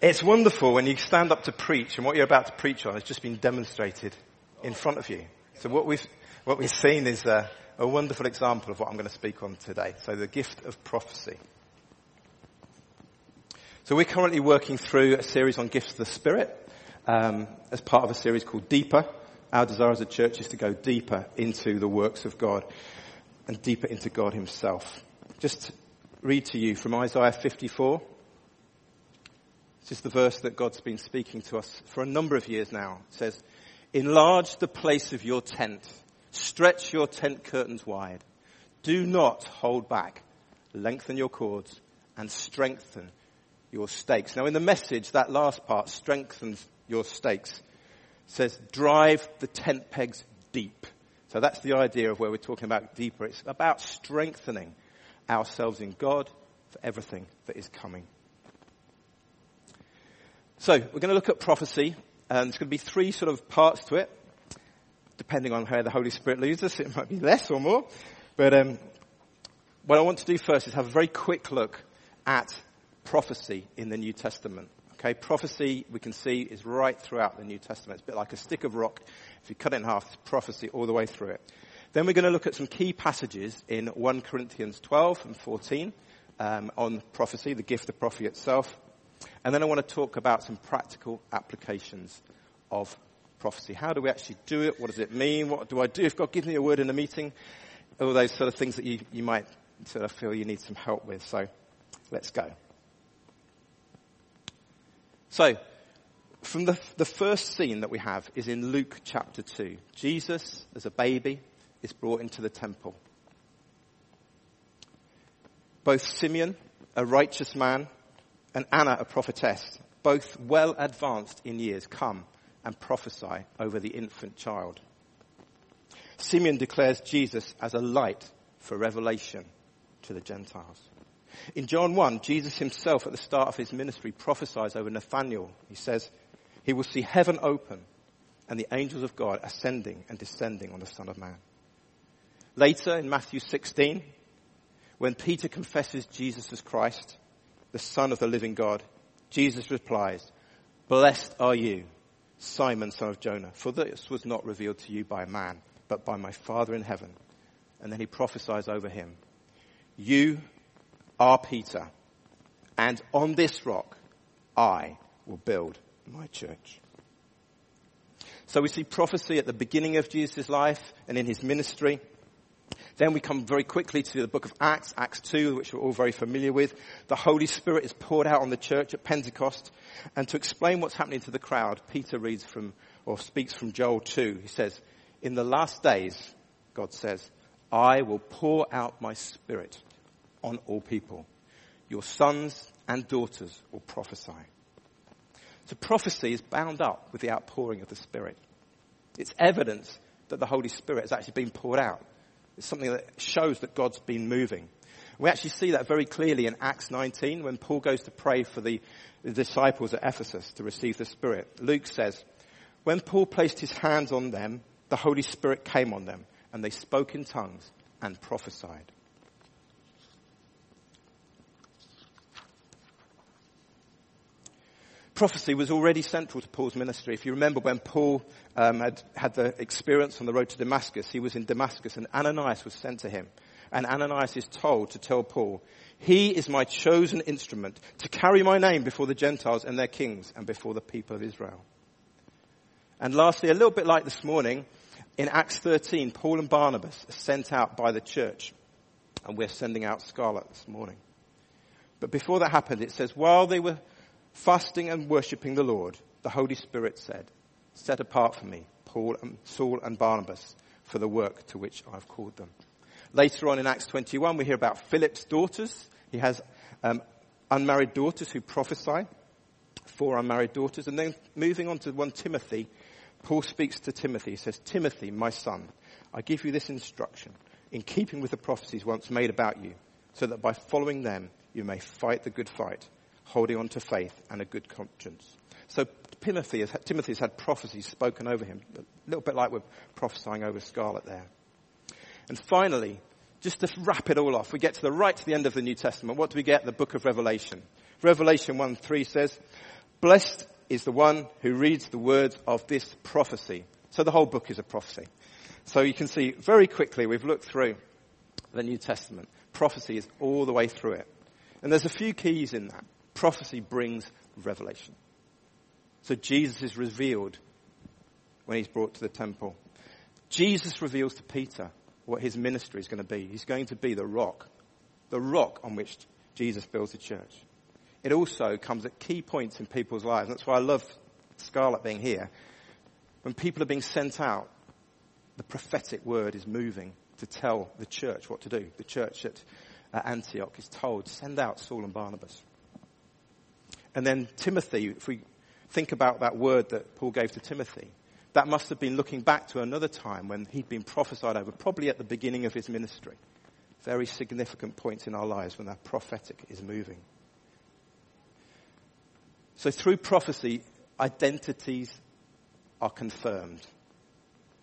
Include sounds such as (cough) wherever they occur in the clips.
It's wonderful when you stand up to preach and what you're about to preach on has just been demonstrated in front of you. So what we've, what we've seen is a, a wonderful example of what I'm going to speak on today. So the gift of prophecy. So we're currently working through a series on gifts of the Spirit um, as part of a series called Deeper. Our desire as a church is to go deeper into the works of God and deeper into God Himself. Just read to you from Isaiah 54. This is the verse that God's been speaking to us for a number of years now. It says, Enlarge the place of your tent. Stretch your tent curtains wide. Do not hold back. Lengthen your cords and strengthen your stakes. Now in the message, that last part, strengthens your stakes, says drive the tent pegs deep. So that's the idea of where we're talking about deeper. It's about strengthening ourselves in God for everything that is coming. So we're going to look at prophecy, and there's going to be three sort of parts to it, depending on how the Holy Spirit leads us. (laughs) It might be less or more, but um, what I want to do first is have a very quick look at prophecy in the New Testament. Okay, prophecy we can see is right throughout the New Testament. It's a bit like a stick of rock. If you cut it in half, it's prophecy all the way through it. Then we're going to look at some key passages in 1 Corinthians 12 and 14 um, on prophecy, the gift of prophecy itself. And then I want to talk about some practical applications of prophecy. How do we actually do it? What does it mean? What do I do if God gives me a word in a meeting? All those sort of things that you, you might sort of feel you need some help with. So let's go. So, from the, the first scene that we have is in Luke chapter 2. Jesus, as a baby, is brought into the temple. Both Simeon, a righteous man, and Anna, a prophetess, both well advanced in years, come and prophesy over the infant child. Simeon declares Jesus as a light for revelation to the Gentiles. In John 1, Jesus himself at the start of his ministry prophesies over Nathanael. He says, he will see heaven open and the angels of God ascending and descending on the Son of Man. Later in Matthew 16, when Peter confesses Jesus as Christ, the Son of the living God, Jesus replies, Blessed are you, Simon, son of Jonah, for this was not revealed to you by man, but by my Father in heaven. And then he prophesies over him, You are Peter, and on this rock I will build my church. So we see prophecy at the beginning of Jesus' life and in his ministry. Then we come very quickly to the book of Acts, Acts 2, which we're all very familiar with. The Holy Spirit is poured out on the church at Pentecost. And to explain what's happening to the crowd, Peter reads from, or speaks from Joel 2. He says, in the last days, God says, I will pour out my spirit on all people. Your sons and daughters will prophesy. So prophecy is bound up with the outpouring of the Spirit. It's evidence that the Holy Spirit has actually been poured out. It's something that shows that God's been moving. We actually see that very clearly in Acts 19 when Paul goes to pray for the, the disciples at Ephesus to receive the Spirit. Luke says, when Paul placed his hands on them, the Holy Spirit came on them and they spoke in tongues and prophesied. Prophecy was already central to Paul's ministry. If you remember when Paul um, had had the experience on the road to Damascus, he was in Damascus and Ananias was sent to him. And Ananias is told to tell Paul, he is my chosen instrument to carry my name before the Gentiles and their kings and before the people of Israel. And lastly, a little bit like this morning, in Acts 13, Paul and Barnabas are sent out by the church. And we're sending out Scarlet this morning. But before that happened, it says, while they were fasting and worshipping the Lord, the Holy Spirit said, set apart for me Paul and Saul and Barnabas for the work to which I've called them. Later on in Acts 21, we hear about Philip's daughters. He has um, unmarried daughters who prophesy, four unmarried daughters. And then moving on to 1 Timothy, Paul speaks to Timothy. He says, Timothy, my son, I give you this instruction in keeping with the prophecies once made about you, so that by following them you may fight the good fight holding on to faith and a good conscience. So Timothy has, had prophecies spoken over him, a little bit like we're prophesying over Scarlet there. And finally, just to wrap it all off, we get to the right to the end of the New Testament. What do we get? The book of Revelation. Revelation 1 3 says, Blessed is the one who reads the words of this prophecy. So the whole book is a prophecy. So you can see very quickly, we've looked through the New Testament. Prophecy is all the way through it. And there's a few keys in that. Prophecy brings revelation. So Jesus is revealed when he's brought to the temple. Jesus reveals to Peter what his ministry is going to be. He's going to be the rock, the rock on which Jesus builds the church. It also comes at key points in people's lives. That's why I love Scarlett being here. When people are being sent out, the prophetic word is moving to tell the church what to do. The church at Antioch is told, send out Saul and Barnabas. And then Timothy, if we think about that word that Paul gave to Timothy, that must have been looking back to another time when he'd been prophesied over, probably at the beginning of his ministry. Very significant points in our lives when that prophetic is moving. So through prophecy, identities are confirmed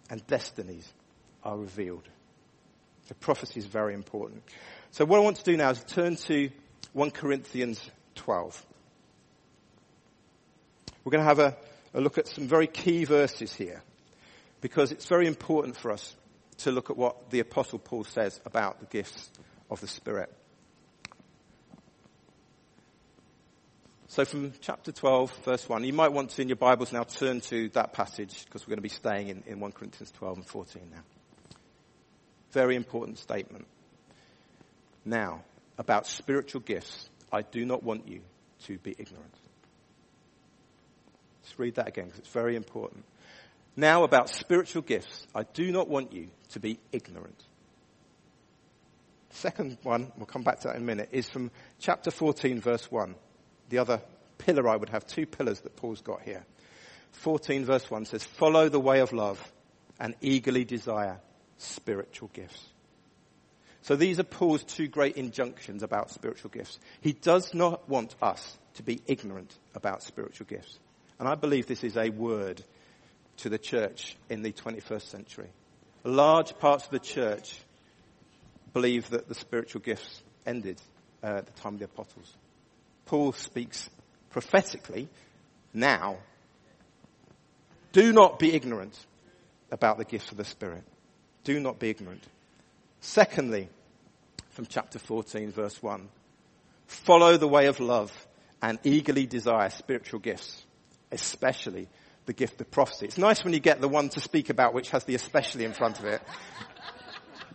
and destinies are revealed. So prophecy is very important. So what I want to do now is turn to 1 Corinthians 12. We're going to have a, a look at some very key verses here because it's very important for us to look at what the apostle Paul says about the gifts of the Spirit. So from chapter 12, verse 1, you might want to in your Bibles now turn to that passage because we're going to be staying in, in 1 Corinthians 12 and 14 now. Very important statement. Now, about spiritual gifts, I do not want you to be ignorant. Let's read that again because it's very important. Now about spiritual gifts, I do not want you to be ignorant. Second one, we'll come back to that in a minute, is from chapter 14 verse 1. The other pillar I would have two pillars that Paul's got here. 14 verse 1 says, follow the way of love and eagerly desire spiritual gifts. So these are Paul's two great injunctions about spiritual gifts. He does not want us to be ignorant about spiritual gifts. And I believe this is a word to the church in the 21st century. Large parts of the church believe that the spiritual gifts ended uh, at the time of the apostles. Paul speaks prophetically now. Do not be ignorant about the gifts of the Spirit. Do not be ignorant. Secondly, from chapter 14 verse 1, follow the way of love and eagerly desire spiritual gifts, especially the gift of prophecy. It's nice when you get the one to speak about which has the especially in front of it.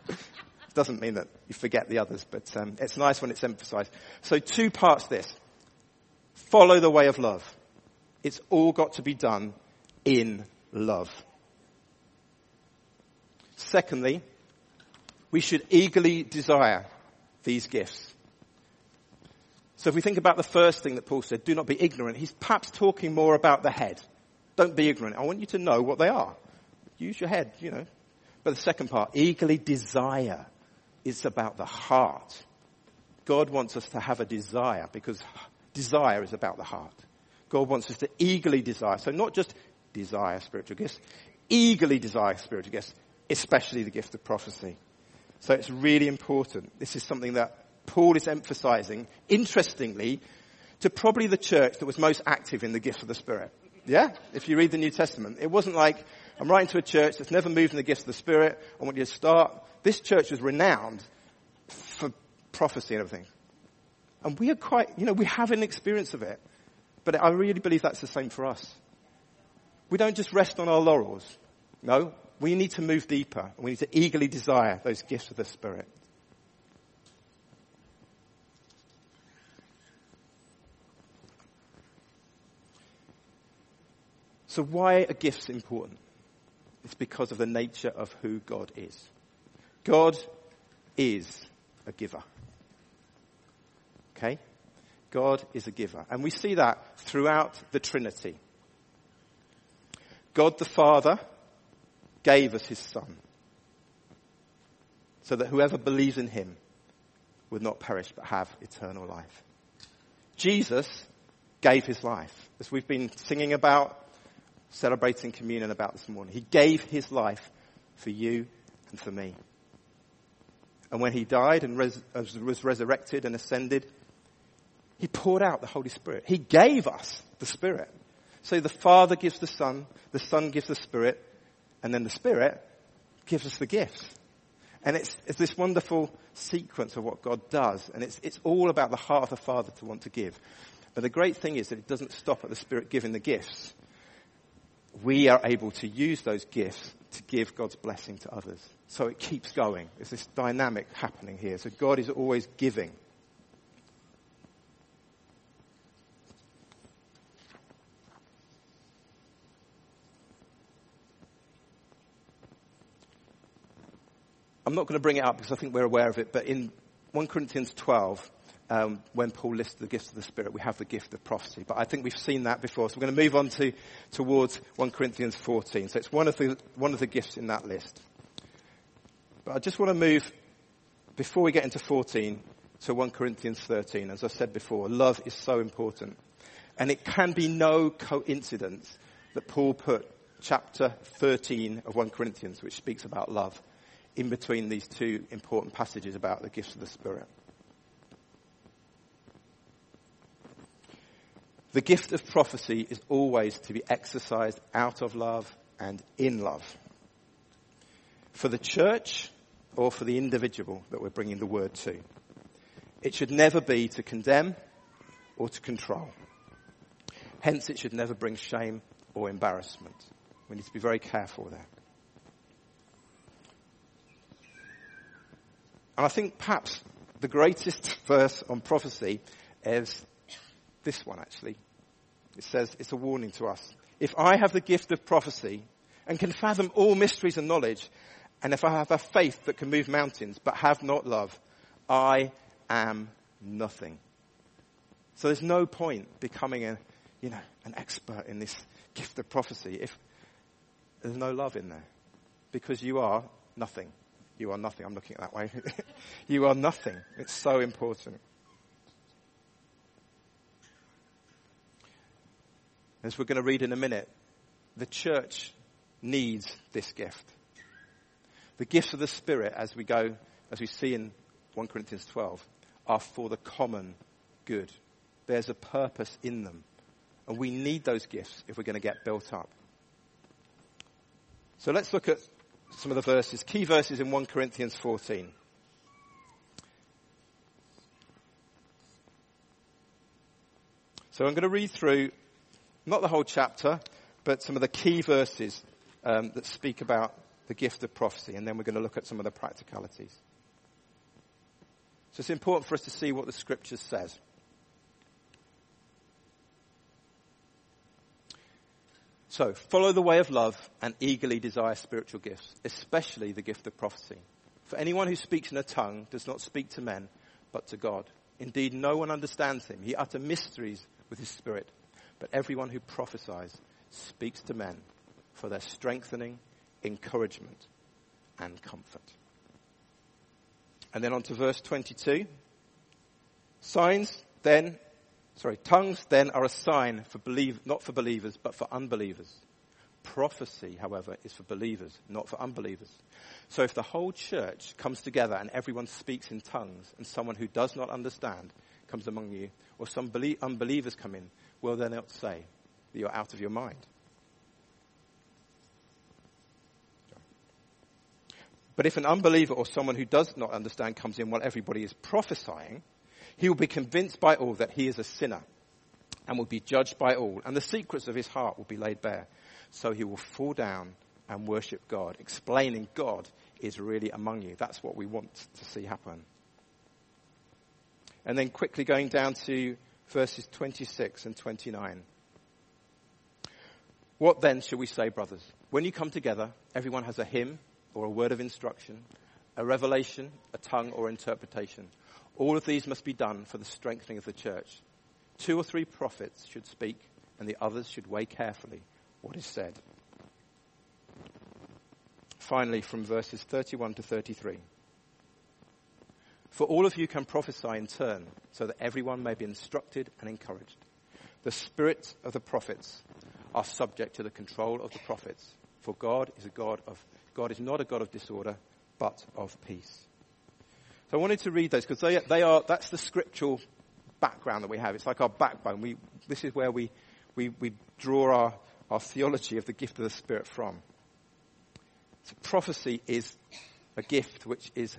It (laughs) doesn't mean that you forget the others, but um, it's nice when it's emphasized. So two parts this. Follow the way of love. It's all got to be done in love. Secondly, we should eagerly desire these gifts. So if we think about the first thing that Paul said, do not be ignorant, he's perhaps talking more about the head. Don't be ignorant. I want you to know what they are. Use your head, you know. But the second part, eagerly desire, is about the heart. God wants us to have a desire because desire is about the heart. God wants us to eagerly desire. So not just desire spiritual gifts, eagerly desire spiritual gifts, especially the gift of prophecy. So it's really important. This is something that Paul is emphasizing, interestingly, to probably the church that was most active in the gifts of the Spirit. Yeah? If you read the New Testament, it wasn't like, I'm writing to a church that's never moved in the gifts of the Spirit. I want you to start. This church was renowned for prophecy and everything. And we are quite, you know, we have an experience of it. But I really believe that's the same for us. We don't just rest on our laurels. No, we need to move deeper. We need to eagerly desire those gifts of the Spirit. So why are gifts important? It's because of the nature of who God is. God is a giver. Okay? God is a giver. And we see that throughout the Trinity. God the Father gave us his Son so that whoever believes in him would not perish but have eternal life. Jesus gave his life. As we've been singing about, celebrating communion about this morning. He gave his life for you and for me. And when he died and res- uh, was resurrected and ascended, he poured out the Holy Spirit. He gave us the Spirit. So the Father gives the Son, the Son gives the Spirit, and then the Spirit gives us the gifts. And it's, it's this wonderful sequence of what God does. And it's, it's all about the heart of the Father to want to give. But the great thing is that it doesn't stop at the Spirit giving the gifts. We are able to use those gifts to give God's blessing to others. So it keeps going. There's this dynamic happening here. So God is always giving. I'm not going to bring it up because I think we're aware of it, but in 1 Corinthians 12, um, when Paul lists the gifts of the Spirit, we have the gift of prophecy. But I think we've seen that before. So we're going to move on to, towards 1 Corinthians 14. So it's one of the, one of the gifts in that list. But I just want to move, before we get into 14, to 1 Corinthians 13. As I said before, love is so important. And it can be no coincidence that Paul put chapter 13 of 1 Corinthians, which speaks about love, in between these two important passages about the gifts of the Spirit. The gift of prophecy is always to be exercised out of love and in love. For the church or for the individual that we're bringing the word to. It should never be to condemn or to control. Hence, it should never bring shame or embarrassment. We need to be very careful there. And I think perhaps the greatest (laughs) verse on prophecy is this one actually. It says, it's a warning to us. If I have the gift of prophecy and can fathom all mysteries and knowledge, and if I have a faith that can move mountains but have not love, I am nothing. So there's no point becoming a, you know, an expert in this gift of prophecy if there's no love in there. Because you are nothing. You are nothing. I'm looking at that way. (laughs) you are nothing. It's so important. As we're going to read in a minute, the church needs this gift. The gifts of the Spirit, as we go, as we see in 1 Corinthians 12, are for the common good. There's a purpose in them. And we need those gifts if we're going to get built up. So let's look at some of the verses, key verses in 1 Corinthians 14. So I'm going to read through not the whole chapter, but some of the key verses um, that speak about the gift of prophecy, and then we're going to look at some of the practicalities. So it's important for us to see what the scriptures says. So, follow the way of love and eagerly desire spiritual gifts, especially the gift of prophecy. For anyone who speaks in a tongue does not speak to men, but to God. Indeed, no one understands him. He utters mysteries with his spirit. But everyone who prophesies speaks to men for their strengthening, encouragement, and comfort. And then on to verse 22. Signs then, sorry, tongues then are a sign for believe, not for believers, but for unbelievers. Prophecy, however, is for believers, not for unbelievers. So if the whole church comes together and everyone speaks in tongues and someone who does not understand comes among you, or some unbelievers come in, will they not say that you're out of your mind? But if an unbeliever or someone who does not understand comes in while everybody is prophesying, he will be convinced by all that he is a sinner and will be judged by all, and the secrets of his heart will be laid bare. So he will fall down and worship God, explaining God is really among you. That's what we want to see happen. And then quickly going down to verses 26 and 29. What then shall we say, brothers? When you come together, everyone has a hymn or a word of instruction, a revelation, a tongue or interpretation. All of these must be done for the strengthening of the church. Two or three prophets should speak, and the others should weigh carefully what is said. Finally, from verses 31 to 33. For all of you can prophesy in turn, so that everyone may be instructed and encouraged. The spirits of the prophets are subject to the control of the prophets, for God is a God of God is not a God of disorder, but of peace. So I wanted to read those because they, they are that's the scriptural background that we have. It's like our backbone. We this is where we we, we draw our, our theology of the gift of the Spirit from. So prophecy is a gift which is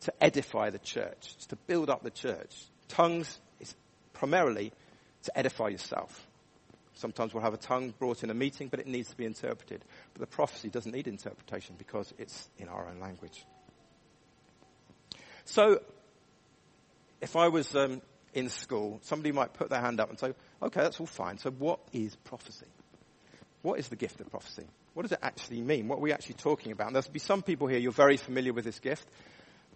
to edify the church, to build up the church. Tongues is primarily to edify yourself. Sometimes we'll have a tongue brought in a meeting, but it needs to be interpreted. But the prophecy doesn't need interpretation because it's in our own language. So, if I was um, in school, somebody might put their hand up and say, okay, that's all fine. So what is prophecy? What is the gift of prophecy? What does it actually mean? What are we actually talking about? And there'll be some people here, you're very familiar with this gift,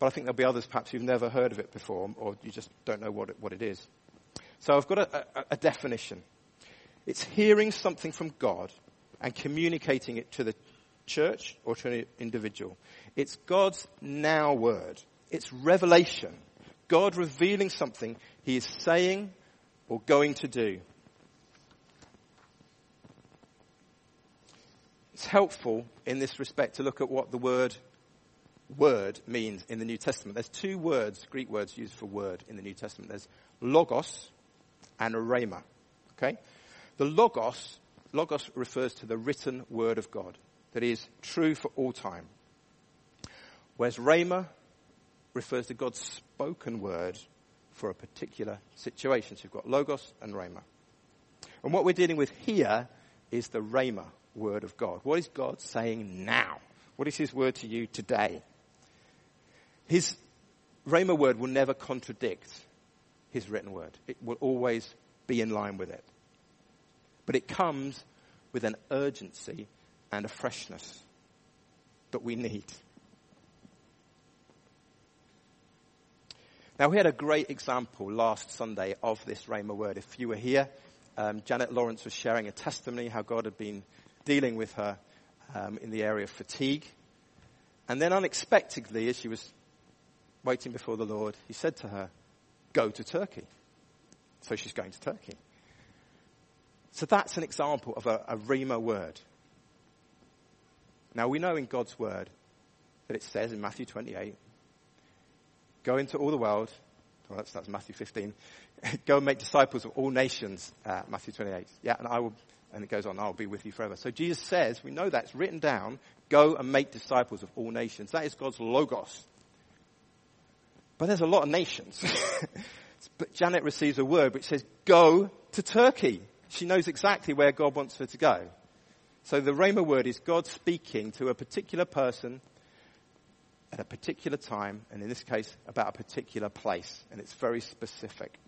but I think there'll be others perhaps who've never heard of it before, or you just don't know what it, what it is. So I've got a, a, a definition. It's hearing something from God and communicating it to the church or to an individual. It's God's now word. It's revelation. God revealing something he is saying or going to do. It's helpful in this respect to look at what the word word means in the New Testament. There's two words, Greek words used for word in the New Testament. There's logos and rhema. Okay? The logos, logos refers to the written word of God that is true for all time. Whereas rhema refers to God's spoken word for a particular situation. So you've got logos and rhema. And what we're dealing with here is the rhema word of God. What is God saying now? What is his word to you today? His rhema word will never contradict his written word. It will always be in line with it. But it comes with an urgency and a freshness that we need. Now, we had a great example last Sunday of this Rhema word. If you were here, um, Janet Lawrence was sharing a testimony how God had been dealing with her um, in the area of fatigue. And then unexpectedly, as she was waiting before the Lord, he said to her, Go to Turkey. So she's going to Turkey. So that's an example of a, a Rhema word. Now we know in God's word that it says in Matthew 28, go into all the world, well that's, that's Matthew 15, (laughs) go and make disciples of all nations, uh, Matthew 28. Yeah, and I will, and it goes on, I'll be with you forever. So Jesus says, we know that's written down, go and make disciples of all nations. That is God's logos. But there's a lot of nations. but (laughs) Janet receives a word which says, go to Turkey. She knows exactly where God wants her to go. So the Rhema word is God speaking to a particular person at a particular time, and in this case, about a particular place, and it's very specific.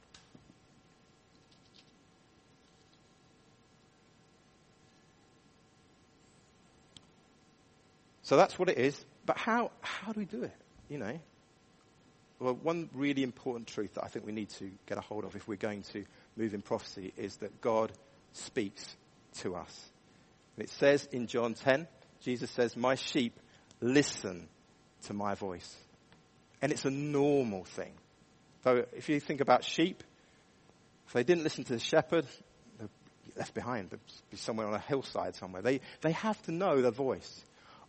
So that's what it is. But how, how do we do it? You know? Well, one really important truth that I think we need to get a hold of if we're going to move in prophecy is that God speaks to us. And it says in John 10, Jesus says, my sheep listen to my voice. And it's a normal thing. So if you think about sheep, if they didn't listen to the shepherd, they're left behind. They'd be somewhere on a hillside somewhere. They, they have to know the voice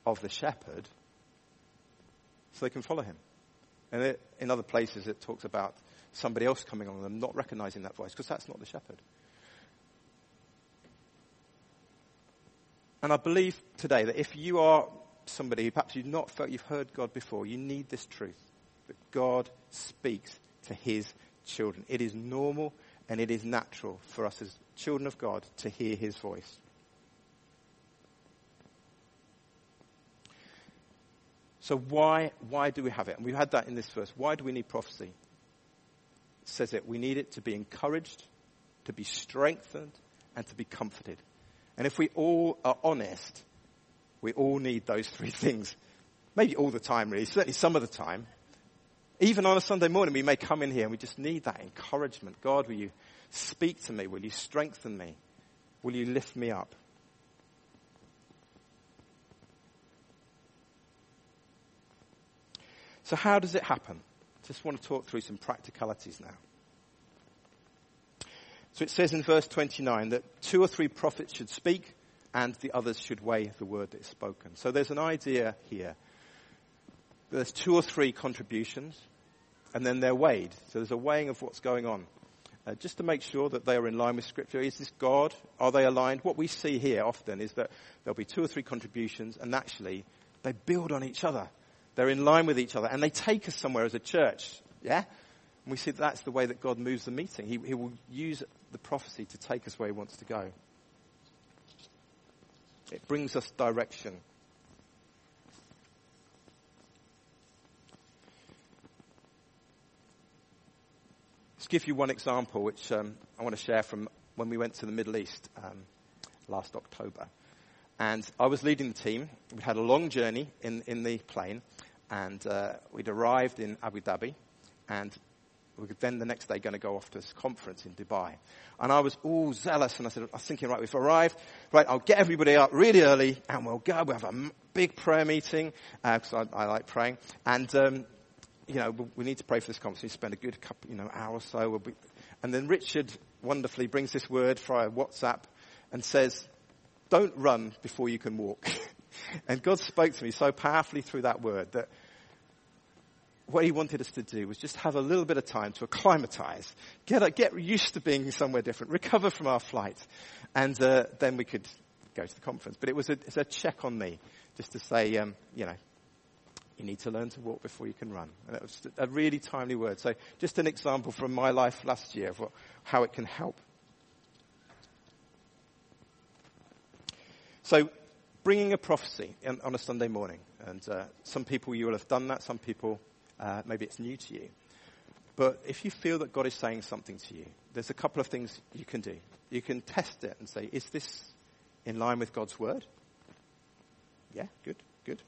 of the shepherd so they can follow him. And it, in other places it talks about somebody else coming on them, not recognizing that voice, because that's not the shepherd. And I believe today that if you are somebody who perhaps you've not felt you've heard God before, you need this truth that God speaks to his children. It is normal and it is natural for us as children of God to hear his voice. So why, why do we have it? And we've had that in this verse. Why do we need prophecy? It says it. We need it to be encouraged, to be strengthened, and to be comforted. And if we all are honest, we all need those three (laughs) things. Maybe all the time, really. Certainly some of the time. Even on a Sunday morning, we may come in here and we just need that encouragement. God, will you speak to me? Will you strengthen me? Will you lift me up? So how does it happen? Just want to talk through some practicalities now. So it says in verse 29 that two or three prophets should speak and the others should weigh the word that is spoken. So there's an idea here. There's two or three contributions and then they're weighed. So there's a weighing of what's going on. uh, just to make sure that they are in line with Scripture. Is this God? Are they aligned? What we see here often is that there'll be two or three contributions, and actually they build on each other. They're in line with each other, and they take us somewhere as a church. Yeah? And we see that that's the way that God moves the meeting. He, he will use the prophecy to take us where He wants to go. It brings us direction. Let's give you one example, which um, I want to share from when we went to the Middle East um, last October. And I was leading the team. We had a long journey in, in the plane, and uh, we'd arrived in Abu Dhabi, and we were then the next day going to go off to this conference in Dubai. And I was all zealous, and I said, I was thinking, right, we've arrived, right, I'll get everybody up really early, and we'll go, we'll have a big prayer meeting, because uh, I, I, like praying, and um, you know, we need to pray for this conference. We spend a good couple, you know, hour or so. We'll be, and then Richard wonderfully brings this word via WhatsApp and says, don't run before you can walk. (laughs) and God spoke to me so powerfully through that word that what he wanted us to do was just have a little bit of time to acclimatize, get, get used to being somewhere different, recover from our flight, and uh, then we could go to the conference. But it was a, a check on me, just to say, um, you know, you need to learn to walk before you can run. And that was a really timely word. So just an example from my life last year of what, how it can help. So bringing a prophecy in, on a Sunday morning. And uh, some people you will have done that. Some people, uh, maybe it's new to you. But if you feel that God is saying something to you, there's a couple of things you can do. You can test it and say, is this in line with God's word? Yeah, good, good.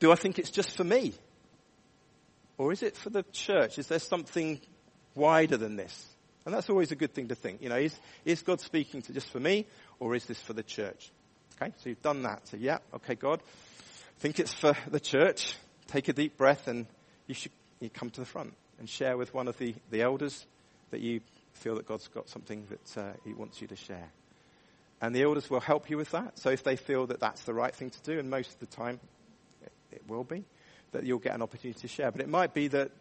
Do I think it's just for me? Or is it for the church? Is there something wider than this? And that's always a good thing to think. You know, is, is God speaking to just for me or is this for the church? Okay, so you've done that. So yeah, okay, God, think it's for the church. Take a deep breath and you should you come to the front and share with one of the, the elders that you feel that God's got something that uh, he wants you to share. And the elders will help you with that. So if they feel that that's the right thing to do, and most of the time it will be, that you'll get an opportunity to share. But it might be that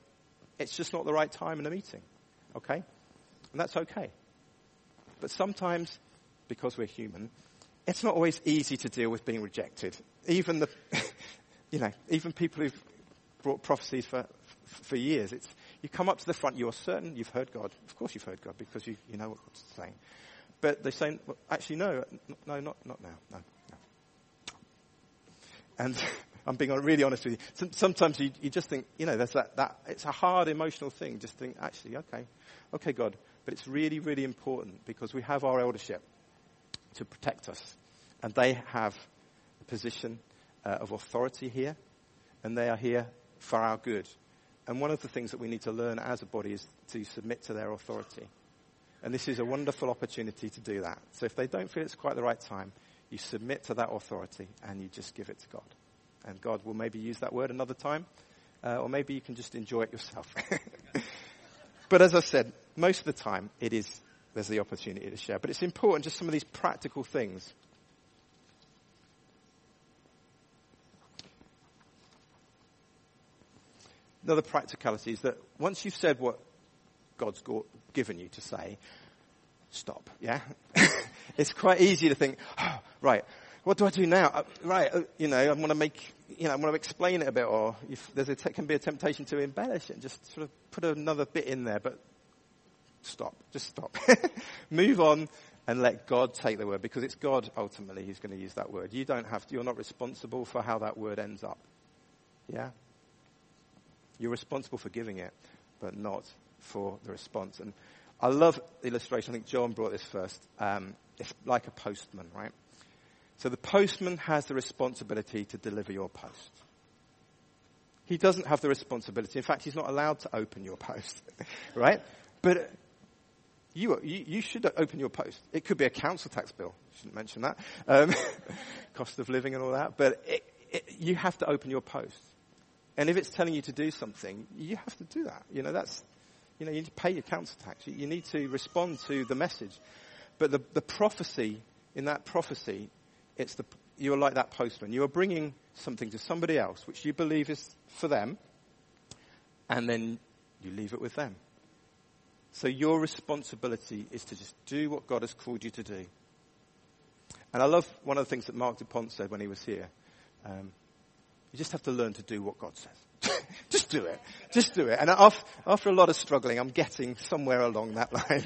it's just not the right time in a meeting. Okay? And that's okay. But sometimes, because we're human, it's not always easy to deal with being rejected. Even the, (laughs) you know, even people who've brought prophecies for, for years, it's, you come up to the front, you're certain you've heard God. Of course you've heard God because you, you know what God's saying. But they're saying, well, actually no, no, not, not now, no, no. And (laughs) I'm being really honest with you. Sometimes you, you just think, you know, there's that, that, it's a hard emotional thing. Just think, actually, okay, okay, God. But it's really, really important because we have our eldership to protect us. And they have a position uh, of authority here. And they are here for our good. And one of the things that we need to learn as a body is to submit to their authority. And this is a wonderful opportunity to do that. So if they don't feel it's quite the right time, you submit to that authority and you just give it to God. And God will maybe use that word another time, uh, or maybe you can just enjoy it yourself. (laughs) but as I said, most of the time it is, there's the opportunity to share. But it's important, just some of these practical things. Another practicality is that once you've said what God's given you to say, stop, yeah? (laughs) it's quite easy to think, oh, right, what do I do now? Uh, right, uh, you know, I want to make, you know, I want to explain it a bit, or if there's a te- can be a temptation to embellish it and just sort of put another bit in there, but stop, just stop. (laughs) Move on and let God take the word, because it's God ultimately who's going to use that word. You don't have to, you're not responsible for how that word ends up. Yeah? You're responsible for giving it, but not for the response. And I love the illustration. I think John brought this first. Um, it's like a postman, right? So the postman has the responsibility to deliver your post. He doesn't have the responsibility. In fact, he's not allowed to open your post, (laughs) right? But you, you, you, should open your post. It could be a council tax bill. Shouldn't mention that. Um, (laughs) cost of living and all that. But it, it, you have to open your post. And if it's telling you to do something, you have to do that. You know, that's, you know, you need to pay your council tax. You, you need to respond to the message. But the, the prophecy, in that prophecy, it's the, you're like that postman. You are bringing something to somebody else which you believe is for them, and then you leave it with them. So your responsibility is to just do what God has called you to do. And I love one of the things that Marc Dupont said when he was here. Um, you just have to learn to do what God says. (laughs) just do it. Just do it. And after, a lot of struggling, I'm getting somewhere along that (laughs) line.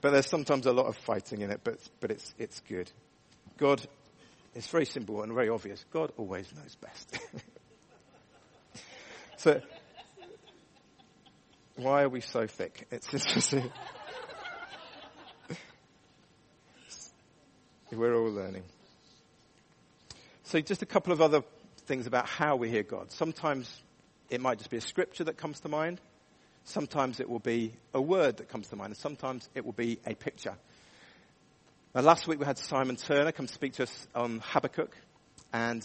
but there's sometimes a lot of fighting in it, but, but it's, it's good. God, it's very simple and very obvious. God always knows best. (laughs) so, why are we so thick? It's interesting. We're all learning. So just a couple of other things about how we hear God. Sometimes it might just be a scripture that comes to mind. Sometimes it will be a word that comes to mind. And sometimes it will be a picture. Now last week we had Simon Turner come speak to us on Habakkuk. And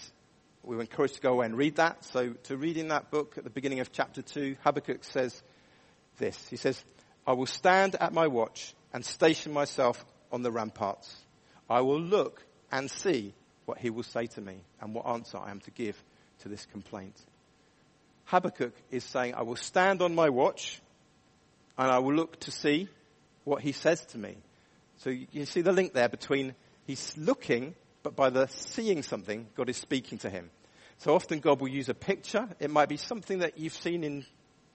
we were encouraged to go away and read that. So to read in that book at the beginning of chapter 2, Habakkuk says this. He says, I will stand at my watch and station myself on the ramparts. I will look and see what he will say to me and what answer I am to give to this complaint. Habakkuk is saying, I will stand on my watch and I will look to see what he says to me. So you see the link there between he's looking, but by the seeing something, God is speaking to him. So often God will use a picture. It might be something that you've seen in,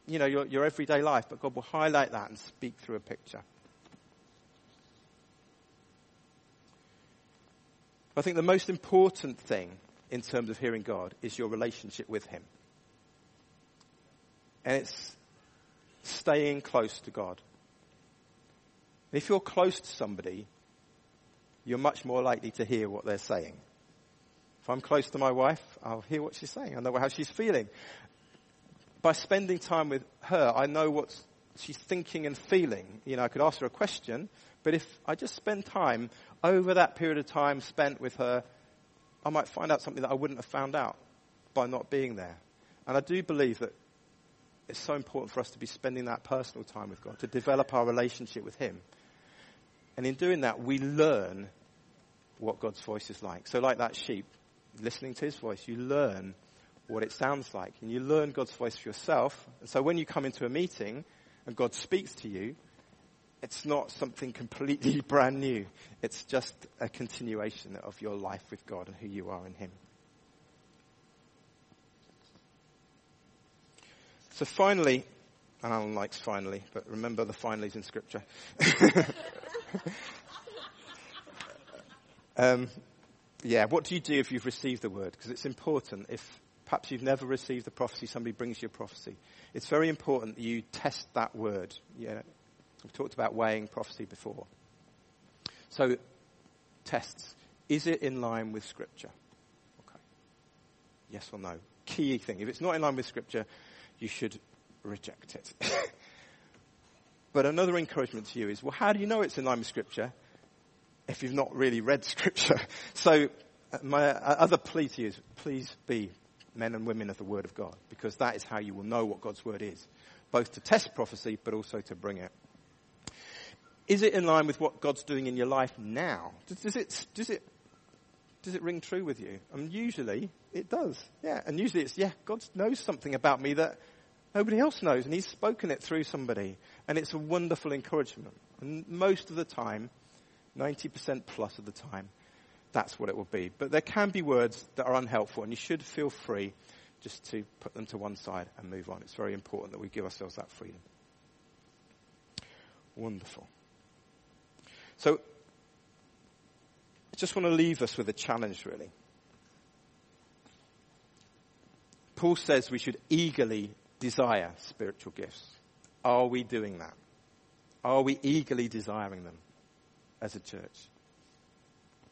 you know, your, your everyday life, but God will highlight that and speak through a picture. I think the most important thing in terms of hearing God is your relationship with Him. And it's staying close to God. if you're close to somebody, you're much more likely to hear what they're saying. If I'm close to my wife, I'll hear what she's saying. I know how she's feeling. By spending time with her, I know what she's thinking and feeling. You know, I could ask her a question, but if I just spend time over that period of time spent with her, I might find out something that I wouldn't have found out by not being there. And I do believe that it's so important for us to be spending that personal time with God, to develop our relationship with Him. And in doing that, we learn what God's voice is like. So like that sheep, listening to His voice, you learn what it sounds like. And you learn God's voice for yourself. And so when you come into a meeting and God speaks to you, it's not something completely (laughs) brand new. It's just a continuation of your life with God and who you are in Him. So finally, Alan likes finally, but remember the finallys in scripture. (laughs) um, yeah, what do you do if you've received the word? Because it's important. If perhaps you've never received the prophecy, somebody brings you a prophecy. It's very important that you test that word. Yeah, We've talked about weighing prophecy before. So, tests. Is it in line with Scripture? Okay. Yes or no? Key thing. If it's not in line with Scripture, you should reject it. (laughs) but another encouragement to you is, well, how do you know it's in line with Scripture if you've not really read (laughs) Scripture? so, uh, my uh, other plea to you is, please be men and women of the Word of God, because that is how you will know what God's Word is, both to test prophecy, but also to bring it is it in line with what God's doing in your life now? Does, does, it, does, it, does it ring true with you? And usually it does. Yeah. And usually it's, yeah, God knows something about me that nobody else knows and he's spoken it through somebody. And it's a wonderful encouragement. And most of the time, 90% plus of the time, that's what it will be. But there can be words that are unhelpful and you should feel free just to put them to one side and move on. It's very important that we give ourselves that freedom. Wonderful. So, I just want to leave us with a challenge really. Paul says we should eagerly desire spiritual gifts. Are we doing that? Are we eagerly desiring them as a church?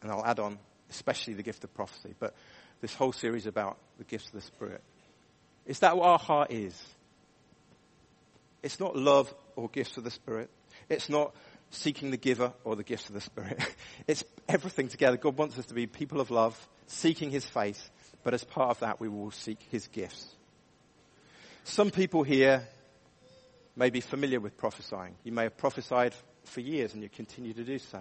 And I'll add on, especially the gift of prophecy, but this whole series about the gifts of the Spirit. Is that what our heart is? It's not love or gifts of the Spirit. It's not seeking the giver or the gifts of the Spirit. (laughs) it's everything together. God wants us to be people of love, seeking His face, but as part of that, we will seek His gifts. Some people here may be familiar with prophesying. You may have prophesied for years and you continue to do so.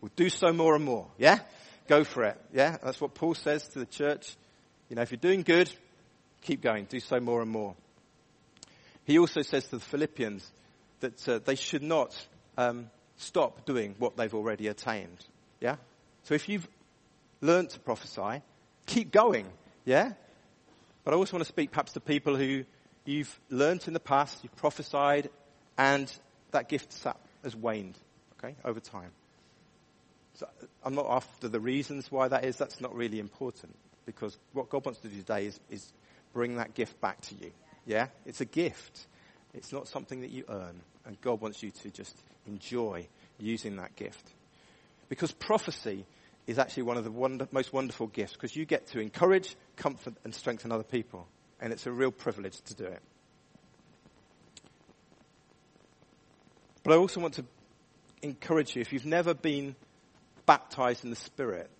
We'll do so more and more. Yeah? Go for it. Yeah? That's what Paul says to the church. You know, if you're doing good, keep going. Do so more and more. He also says to the Philippians, that uh, they should not um, stop doing what they've already attained. Yeah? So if you've learned to prophesy, keep going. Yeah? But I also want to speak perhaps to people who you've learned in the past, you've prophesied, and that gift has waned, okay, over time. So I'm not after the reasons why that is. That's not really important because what God wants to do today is, is bring that gift back to you. Yeah? It's a gift. It's not something that you earn. And God wants you to just enjoy using that gift. Because prophecy is actually one of the wonder, most wonderful gifts because you get to encourage, comfort, and strengthen other people. And it's a real privilege to do it. But I also want to encourage you if you've never been baptized in the Spirit,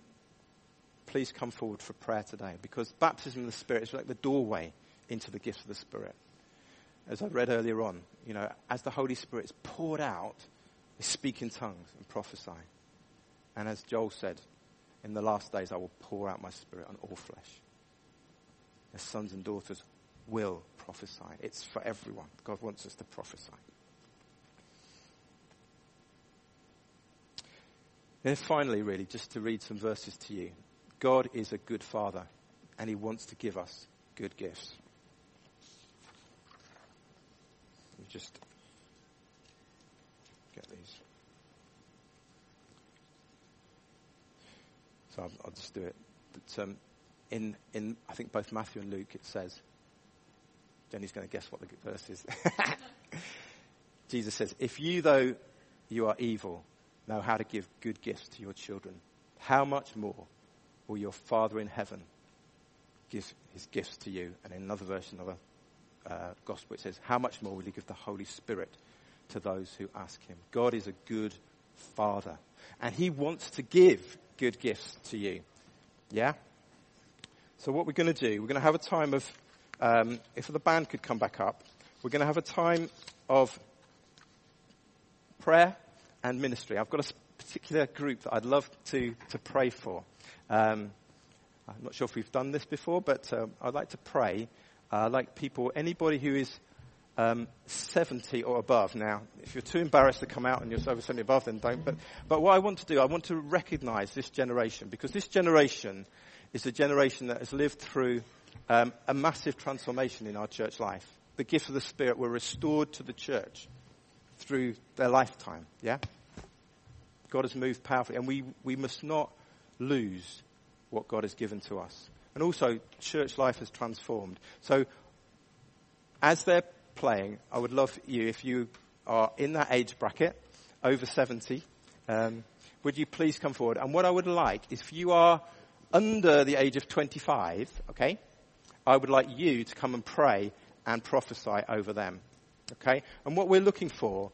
please come forward for prayer today because baptism in the Spirit is like the doorway into the gifts of the Spirit. As I read earlier on, you know, as the Holy Spirit is poured out, we speak in tongues and prophesy. And as Joel said, in the last days I will pour out my Spirit on all flesh. As sons and daughters will prophesy. It's for everyone. God wants us to prophesy. And finally, really, just to read some verses to you. God is a good father, and he wants to give us good gifts. Just get these. So I'll, I'll just do it. But, um, in, in, I think both Matthew and Luke, it says, Jenny's going to guess what the verse is. (laughs) Jesus says, if you, though you are evil, know how to give good gifts to your children, how much more will your Father in heaven give his gifts to you? And in another version, of another uh, gospel, it says, how much more will he give the Holy Spirit to those who ask him? God is a good Father, and he wants to give good gifts to you. Yeah? So what we're going to do, we're going to have a time of, um, if the band could come back up, we're going to have a time of prayer and ministry. I've got a particular group that I'd love to, to pray for. Um, I'm not sure if we've done this before, but um, I'd like to pray. Uh, like people, anybody who is um, 70 or above. Now, if you're too embarrassed to come out and you're over 70 above, then don't. But, but what I want to do, I want to recognize this generation because this generation is a generation that has lived through um, a massive transformation in our church life. The gifts of the Spirit were restored to the church through their lifetime. Yeah? God has moved powerfully, and we, we must not lose what God has given to us. And also, church life has transformed. So, as they're playing, I would love you, if you are in that age bracket, over 70, um, would you please come forward? And what I would like, if you are under the age of 25, okay, I would like you to come and pray and prophesy over them. Okay? And what we're looking for,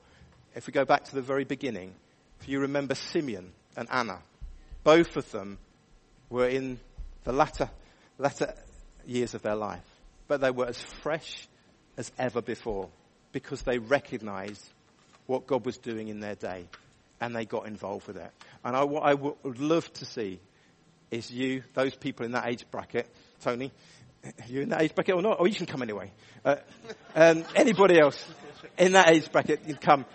if we go back to the very beginning, if you remember Simeon and Anna, both of them were in the latter, latter years of their life, but they were as fresh as ever before because they recognized what God was doing in their day and they got involved with it. And I, what I would love to see is you, those people in that age bracket, Tony, (laughs) you in that age bracket or not? Oh, you can come anyway. Uh, um, anybody else in that age bracket, you come.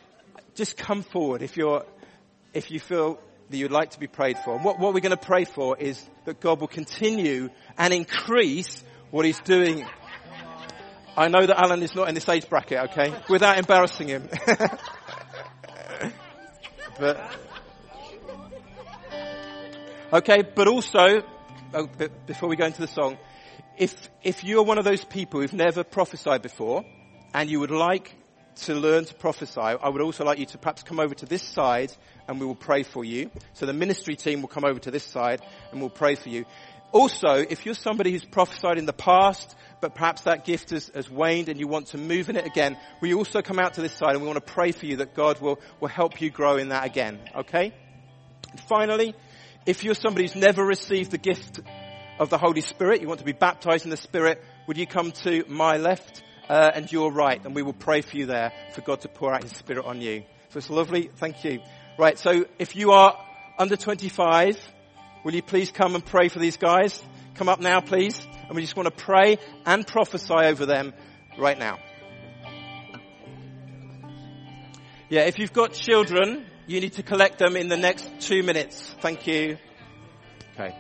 Just come forward if you're, if you feel that you'd like to be prayed for. And what, what we're going to pray for is that God will continue and increase what He's doing. I know that Alan is not in this age bracket, okay? Without embarrassing him. (laughs) but, okay, but also, oh, before we go into the song, if, if you're one of those people who've never prophesied before and you would like to learn to prophesy, I would also like you to perhaps come over to this side and we will pray for you. So the ministry team will come over to this side and we'll pray for you. Also, if you're somebody who's prophesied in the past, but perhaps that gift has, has, waned and you want to move in it again, you also come out to this side and we want to pray for you that God will, will help you grow in that again. Okay? And finally, if you're somebody who's never received the gift of the Holy Spirit, you want to be baptized in the Spirit, would you come to my left uh, and your right, and we will pray for you there for God to pour out His Spirit on you. So it's lovely. Thank you. Right. So if you are under 25, will you please come and pray for these guys? Come up now, please. And we just want to pray and prophesy over them right now. Yeah, if you've got children, you need to collect them in the next two minutes. Thank you. Okay.